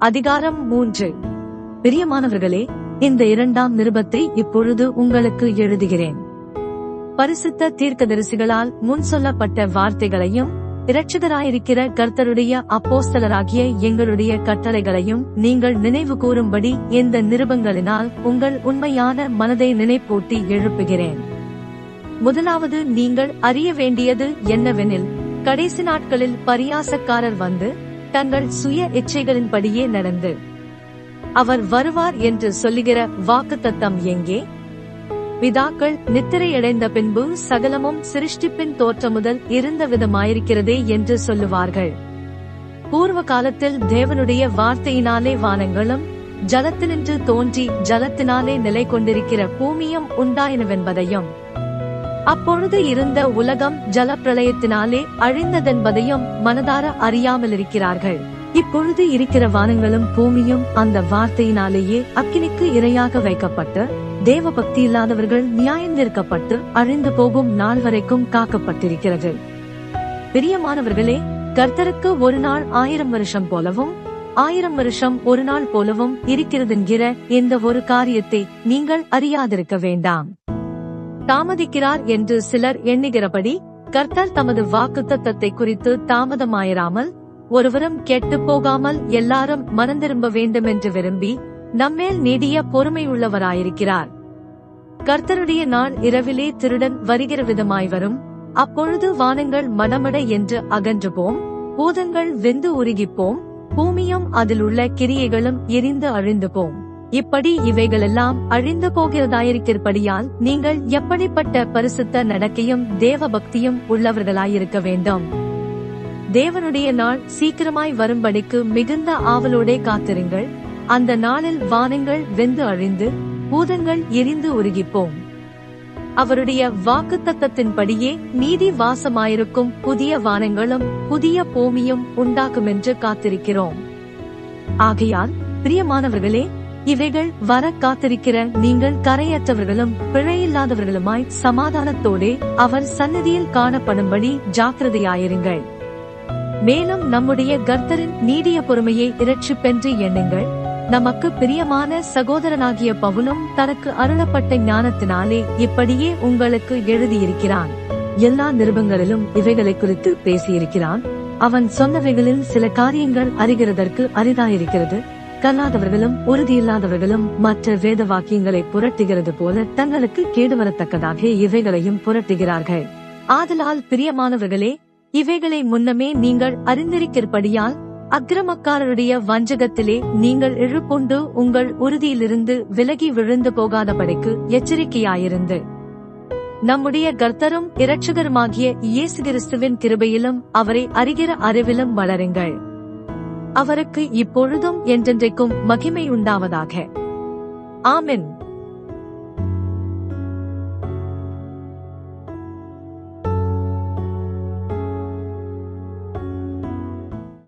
அதிகாரம் மூன்று. பிரியமானவர்களே இந்த இரண்டாம் நிருபத்தை இப்பொழுது உங்களுக்கு எழுதுகிறேன். பரிசுத்த தீர்க்கதரிசிகளால் முன் சொல்லப்பட்ட வார்த்தைகளையும் இரட்சகராயிருக்கிற கர்த்தருடைய அப்போஸ்தலராகிய எங்களுடைய கட்டளைகளையும் நீங்கள் நினைவு கூறும்படி இந்த நிருபங்களினால் உங்கள் உண்மையான மனதை நினைப்பூட்டி எழுப்புகிறேன். முதலாவது நீங்கள் அறிய வேண்டியது என்னவெனில் கடைசி நாட்களில் பரியாசக்காரர் வந்து தங்கள் சுய இச்சைகளின்படியே நடந்து. அவர் வருவார் என்று சொல்லுகிற வாக்குத்தத்தம் எங்கே? பிதாக்கள் நித்திரையடைந்த பின்பு சகலமும் சிருஷ்டிப்பின் தோற்றம் முதல் இருந்த விதமாயிருக்கிறதே என்று சொல்லுவார்கள். பூர்வ காலத்தில் தேவனுடைய வார்த்தையினாலே வானங்களும் ஜலத்தினின்று தோன்றி ஜலத்தினாலே நிலை கொண்டிருக்கிற பூமியும் உண்டாயினவென்பதையும் அப்பொழுது இருந்த உலகம் ஜலப்பிரளயத்தினாலே அழிந்ததென்பதையும் மனதார அறியாமலிருக்கிறார்கள். இப்பொழுது இருக்கிற வானங்களும் பூமியும் அந்த வார்த்தையினாலேயே அக்கினிக்கு இரையாக வைக்கப்பட்டு தேவ பக்தி இல்லாதவர்கள் நியாயந்திருக்கப்பட்டு அழிந்து போகும் நாள் வரைக்கும் காக்கப்பட்டிருக்கிறது. பிரியமானவர்களே கர்த்தருக்கு ஒரு நாள் ஆயிரம் வருஷம் போலவும் ஆயிரம் வருஷம் ஒரு நாள் போலவும் இருக்கிறதென்கிற இந்த ஒரு காரியத்தை நீங்கள் அறியாதிருக்க வேண்டாம். தாமதிக்கிறார் என்று சிலர் எண்ணுகிறபடி கர்த்தர் தமது வாக்குத்தத்தத்தை குறித்து தாமதமாயிராமல் ஒருவரும் கெட்டு போகாமல் எல்லாரும் மனந்திரும்ப வேண்டும் என்று விரும்பி நம்மேல் நீடிய பொறுமையுள்ளவராயிருக்கிறார். கர்த்தருடைய நாள் இரவிலே திருடன் வருகிற விதமாய் வரும். அப்பொழுது வானங்கள் மனமட என்று அகன்றுபோம். பூதங்கள் வெந்து உருகிப்போம். பூமியும் அதில் உள்ள கிரியைகளும் எரிந்து அழிந்து போம் இப்படி இவைகளெல்லாம் அழிந்து போகிறதாயிருக்கிறபடியால் நீங்கள் எப்படிப்பட்ட பரிசுத்த நடக்கையும் தேவ பக்தியும் உள்ளவர்களாயிருக்க வேண்டும். தேவனுடைய நாள் சீக்கிரமாய் வரும்படிக்கு மிகுந்த ஆவலோடே காத்திருங்கள். அந்த நாளில் வானங்கள் வெந்து அழிந்து பூதங்கள் எரிந்து உருகிப்போம். அவருடைய வாக்குத்தத்தத்தின்படியே நீதி வாசமாயிருக்கும் புதிய வானங்களும் புதிய பூமியும் உண்டாக்குமென்று காத்திருக்கிறோம். ஆகையால் பிரியமானவர்களே இவைகள் வர காத்திருக்கிற நீங்கள் கரையற்றவர்களும் பிழையில்லாதவர்களுமாய் சமாதானத்தோடே அவர் சந்நிதியில் காணப்படும்படி ஜாக்கிரதையாயிருங்கள். மேலும் நம்முடைய கர்த்தரின் நீடிய பொறுமையை இரட்சிப்பென்று எண்ணுங்கள். நமக்கு பிரியமான சகோதரனாகிய பவுலும் தனக்கு அருளப்பட்ட ஞானத்தினாலே இப்படியே உங்களுக்கு எழுதியிருக்கிறான். எல்லா நிருபங்களிலும் இவைகளை குறித்து பேசியிருக்கிறான். அவன் சொன்னவைகளில் சில காரியங்கள் அறிகிறதற்கு அரிதாயிருக்கிறது. கல்லாதவர்களும் உறுதியில்லாதவர்களும் மற்ற வேத வாக்கியங்களை புரட்டுகிறது போல தங்களுக்கு கேடு வரத்தக்கதாக இவைகளையும் புரட்டுகிறார்கள். ஆதலால் பிரியமானவர்களே இவைகளை முன்னமே நீங்கள் அறிந்திருக்கிறபடியால் அக்கிரமக்காரருடைய வஞ்சகத்திலே நீங்கள் இழுக்கொண்டு உங்கள் உறுதியிலிருந்து விலகி விழுந்து போகாதபடிக்கு எச்சரிக்கையாயிருந்து. நம்முடைய கர்த்தரும் இரட்சகருமாகிய இயேசு கிறிஸ்துவின் கிருபையிலும் அவரை அறிகிற அறிவிலும் வளருங்கள். அவருக்கு இப்பொழுதும் என்றென்றைக்கும் மகிமை உண்டாவதாக. ஆமென்.